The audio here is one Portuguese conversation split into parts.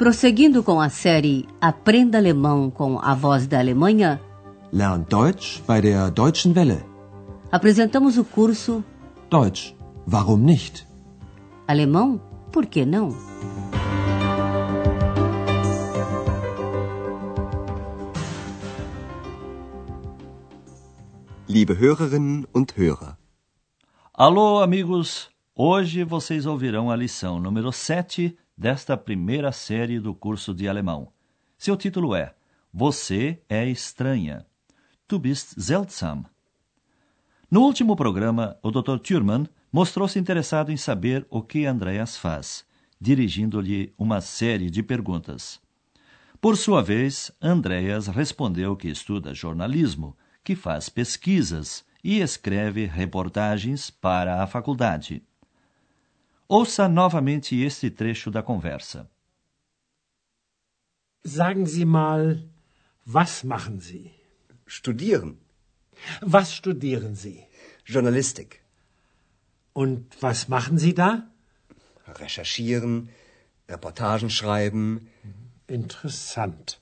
Prosseguindo com a série Aprenda Alemão com a Voz da Alemanha, Lern Deutsch bei der Deutschen Welle. apresentamos o curso Deutsch, warum nicht? Alemão, por que não? Liebe Hörerinnen und Hörer, Alô, amigos! Hoje vocês ouvirão a lição número 7 desta primeira série do curso de alemão. Seu título é Você é estranha. Du bist seltsam. No último programa, o Dr. Thurman mostrou-se interessado em saber o que Andreas faz, dirigindo-lhe uma série de perguntas. Por sua vez, Andreas respondeu que estuda jornalismo, que faz pesquisas e escreve reportagens para a faculdade. Ouça novamente este trecho da conversa. Sagen Sie mal, was machen Sie? studieren, Was studieren Sie? Journalistik, Und was machen Sie da? recherchieren, Reportagen schreiben, Interessant.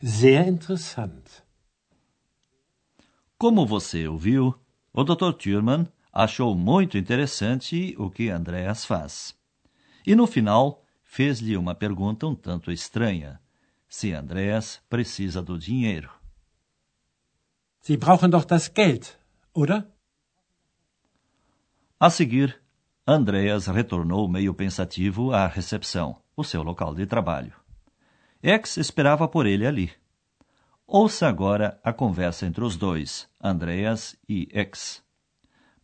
Sehr interessant. Como você ouviu, o Dr. Thurman achou muito interessante o que Andreas faz. E no final, fez-lhe uma pergunta um tanto estranha: se Andreas precisa do dinheiro. Sie brauchen doch das Geld, oder? A seguir, Andreas retornou meio pensativo à recepção, o seu local de trabalho. X esperava por ele ali. Ouça agora a conversa entre os dois, Andreas e X.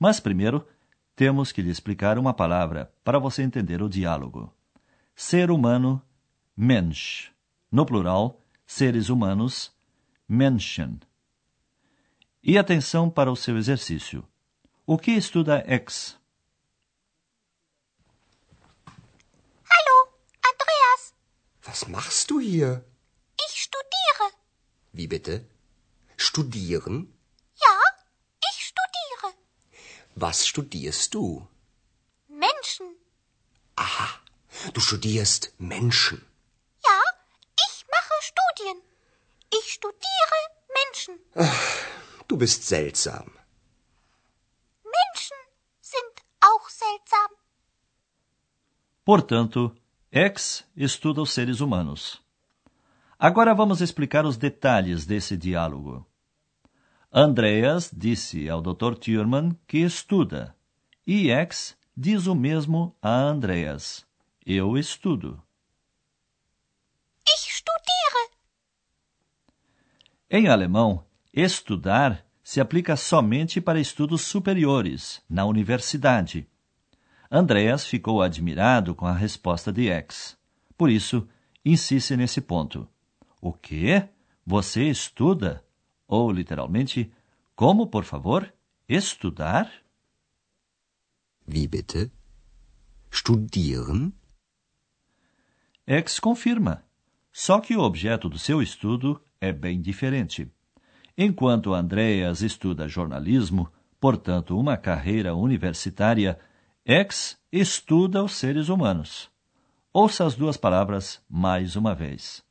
Mas primeiro, temos que lhe explicar uma palavra para você entender o diálogo. Ser humano, Mensch. No plural, seres humanos, Menschen. E atenção para o seu exercício. O que estuda X? Hallo, Andreas. Was machst du hier? Ich studiere. Wie bitte? Studieren? Was studierst du? Menschen. Aha, du studierst Menschen. Ja, ich mache Studien. Ich studiere Menschen. Du bist seltsam. Menschen sind auch seltsam. Portanto, X estuda os seres humanos. Agora vamos explicar os detalhes desse diálogo. Andreas disse ao Dr. Thurman que estuda, e X diz o mesmo a Andreas: Eu estudo. Ich studiere. Em alemão, estudar se aplica somente para estudos superiores, na universidade. Andreas ficou admirado com a resposta de X. Por isso, insiste nesse ponto. O quê? Você estuda? Ou, literalmente, como, por favor? Estudar? Wie bitte? Studieren? X confirma. Só que o objeto do seu estudo é bem diferente. Enquanto Andreas estuda jornalismo, portanto, uma carreira universitária, X estuda os seres humanos. Ouça as duas palavras mais uma vez.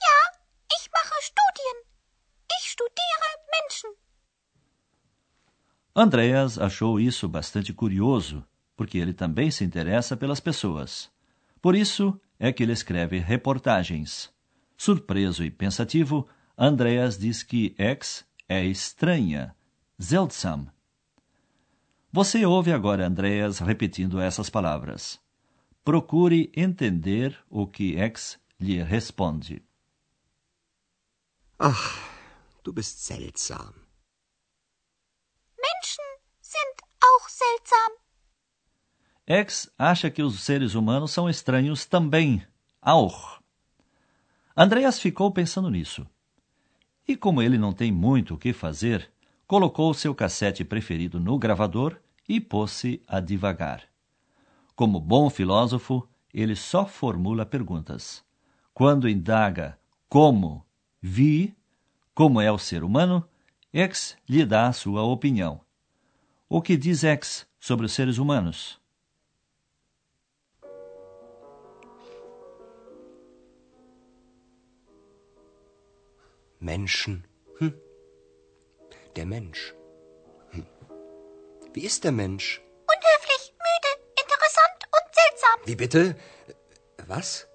Ja, ich mache Studien. Ich studiere Menschen. Andreas achou isso bastante curioso, porque ele também se interessa pelas pessoas. Por isso é que ele escreve reportagens. Surpreso e pensativo, Andreas diz que X é estranha, seltsam. Você ouve agora Andreas repetindo essas palavras. Procure entender o que X lhe responde. Ach, du bist seltsam. Menschen sind auch seltsam. X acha que os seres humanos são estranhos também. Auch. Andreas ficou pensando nisso. E como ele não tem muito o que fazer, colocou seu cassete preferido no gravador e pôs-se a divagar. Como bom filósofo, ele só formula perguntas. Quando indaga como, vi, como é o ser humano, X lhe dá a sua opinião. O que diz X sobre os seres humanos? Menschen. Hm. Der Mensch. Hm. Wie ist der Mensch? Unhöflich, müde, interessant und seltsam. Wie bitte? Was?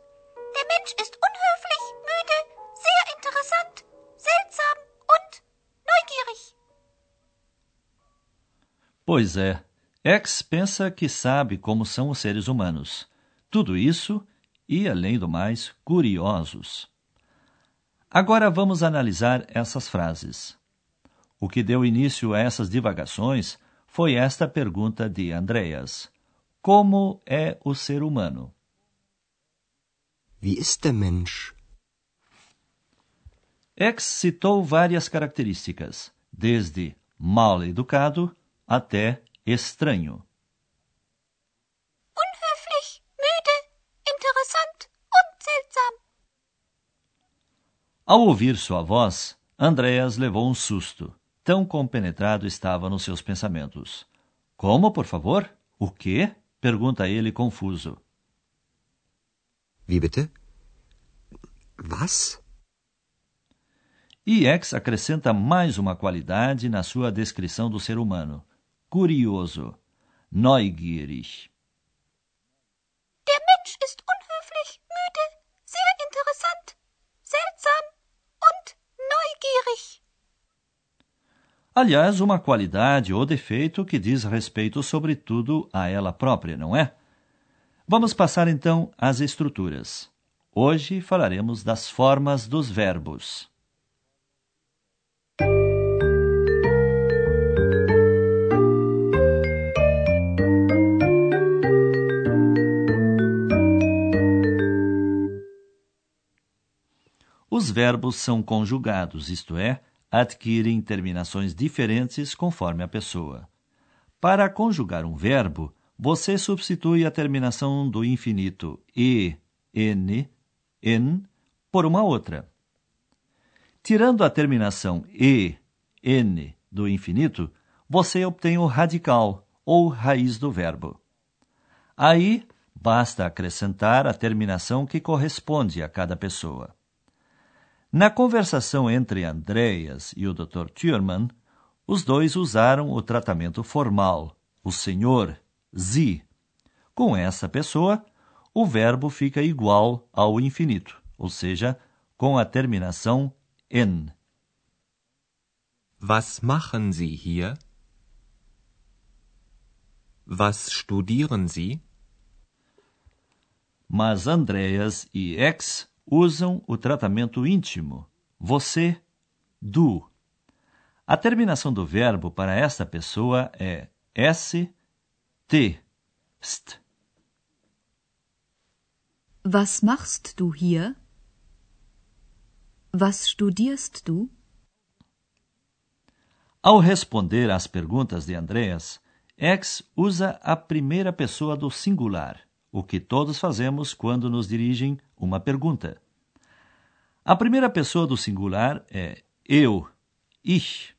Pois é, X pensa que sabe como são os seres humanos. Tudo isso e, além do mais, curiosos. Agora vamos analisar essas frases. O que deu início a essas divagações foi esta pergunta de Andreas: Como é o ser humano? Wie ist der Mensch? X citou várias características, desde mal educado até estranho. Unhöflich, müde, interessant und seltsam. Ao ouvir sua voz, Andreas levou um susto. Tão compenetrado estava nos seus pensamentos. Como, por favor? O quê? pergunta ele confuso. Wie bitte? Was? E X acrescenta mais uma qualidade na sua descrição do ser humano: curioso, neugierig. Der Mensch ist unhöflich, müde, sehr interessant, seltsam und neugierig. Aliás, uma qualidade ou defeito que diz respeito, sobretudo, a ela própria, não é? Vamos passar então às estruturas. Hoje falaremos das formas dos verbos. Os verbos são conjugados, isto é, adquirem terminações diferentes conforme a pessoa. Para conjugar um verbo, você substitui a terminação do infinito e, n, n por uma outra. Tirando a terminação e, n do infinito, você obtém o radical ou raiz do verbo. Aí, basta acrescentar a terminação que corresponde a cada pessoa. Na conversação entre Andreas e o Dr. Thurman, os dois usaram o tratamento formal, o senhor, Sie. Com essa pessoa, o verbo fica igual ao infinito, ou seja, com a terminação n. Was machen Sie hier? Was studieren Sie? Mas Andreas e X usam o tratamento íntimo, você, du. A terminação do verbo para esta pessoa é s, t, st. Was machst du hier? Was studierst du? Ao responder às perguntas de Andreas, X usa a primeira pessoa do singular, o que todos fazemos quando nos dirigem uma pergunta. A primeira pessoa do singular é eu, ich,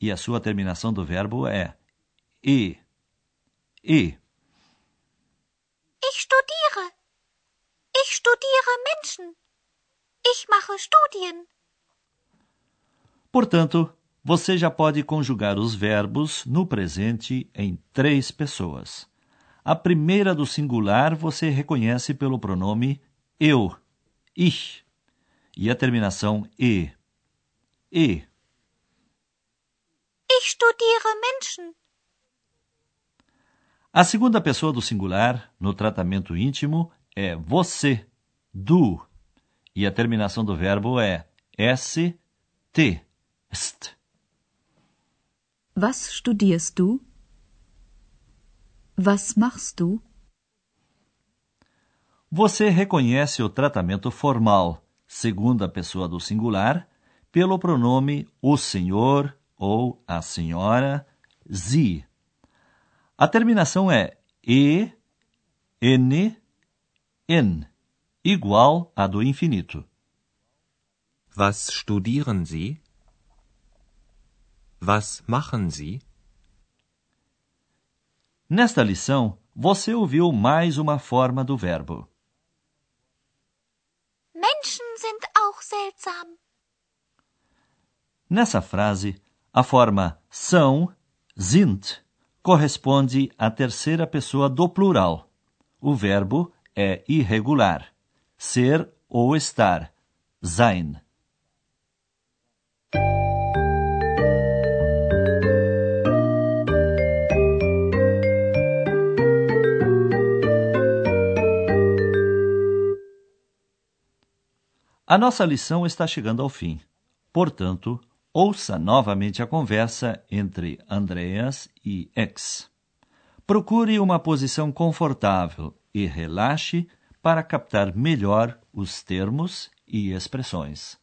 e a sua terminação do verbo é e, e. Ich studiere. Ich studiere Menschen. Ich mache Studien. Portanto, você já pode conjugar os verbos no presente em três pessoas. A primeira do singular você reconhece pelo pronome eu, ich, e a terminação e. E. Ich studiere Menschen. A segunda pessoa do singular, no tratamento íntimo, é você, du, e a terminação do verbo é s, t, st. Was studierst du? Was machst du? Você reconhece o tratamento formal, segunda pessoa do singular, pelo pronome o senhor ou a senhora, sie. A terminação é e, n, n, igual à do infinito. Was studieren Sie? Was machen Sie? Nesta lição, você ouviu mais uma forma do verbo. Menschen sind auch seltsam. Nessa frase, a forma são, sind, corresponde à terceira pessoa do plural. O verbo é irregular. Ser ou estar. Sein. A nossa lição está chegando ao fim. Portanto, ouça novamente a conversa entre Andreas e X. Procure uma posição confortável e relaxe para captar melhor os termos e expressões.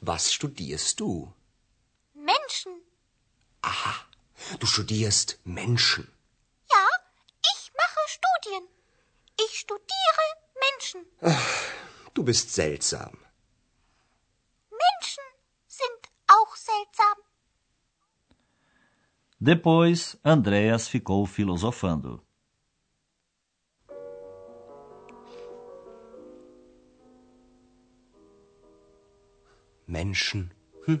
Was studierst du? Menschen. Aha, du studierst Menschen. Ja, ich mache Studien. Ich studiere Menschen. Du bist seltsam. Menschen sind auch seltsam. Depois, Andréas ficou filosofando. Menschen. Hm.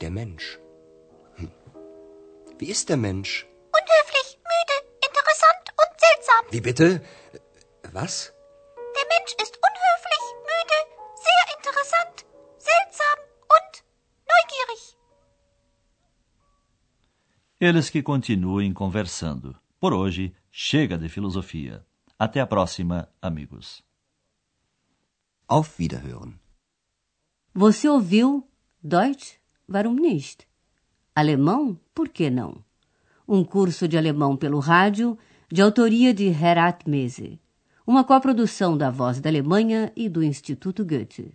Der Mensch. Hm. Wie ist der Mensch? Unhöflich, müde, interessant und seltsam. Wie bitte? Was? Der Mensch ist unhöflich, müde, sehr interessant, seltsam und neugierig. Eles que continuem conversando. Por hoje, chega de filosofia. Até a próxima, amigos. Auf Wiederhören. Você ouviu Deutsch? Warum nicht? Alemão? Por que não? Um curso de alemão pelo rádio, de autoria de Herat Mese. Uma coprodução da Voz da Alemanha e do Instituto Goethe.